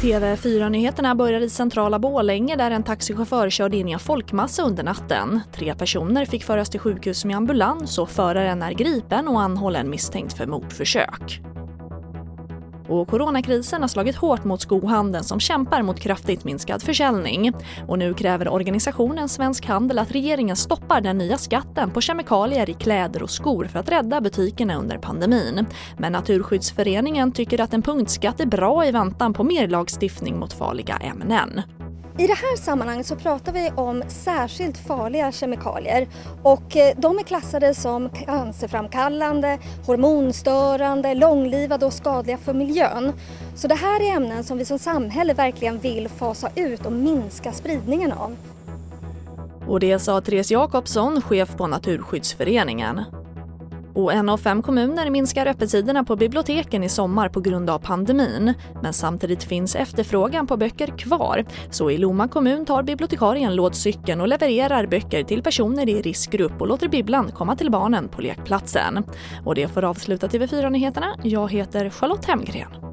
TV4-nyheterna börjar i centrala Bålänge där en taxichaufför körde in i en folkmassa under natten. Tre personer fick föras till sjukhus med ambulans och föraren är gripen och anhållen misstänkt för mordförsök. Och coronakrisen har slagit hårt mot skohandeln som kämpar mot kraftigt minskad försäljning. Och nu kräver organisationen Svensk Handel att regeringen stoppar den nya skatten på kemikalier i kläder och skor för att rädda butikerna under pandemin. Men Naturskyddsföreningen tycker att en punktskatt är bra i väntan på mer lagstiftning mot farliga ämnen. I det här sammanhanget så pratar vi om särskilt farliga kemikalier och eh, de är klassade som cancerframkallande, hormonstörande, långlivade och skadliga för miljön. Så det här är ämnen som vi som samhälle verkligen vill fasa ut och minska spridningen av. Och det sa Therese Jakobsson, chef på Naturskyddsföreningen. Och en av fem kommuner minskar öppettiderna på biblioteken i sommar på grund av pandemin. Men samtidigt finns efterfrågan på böcker kvar. Så i Lomma kommun tar bibliotekarien lådcykeln och levererar böcker till personer i riskgrupp och låter bibblan komma till barnen på lekplatsen. Och det får avsluta TV4-nyheterna. Jag heter Charlotte Hemgren.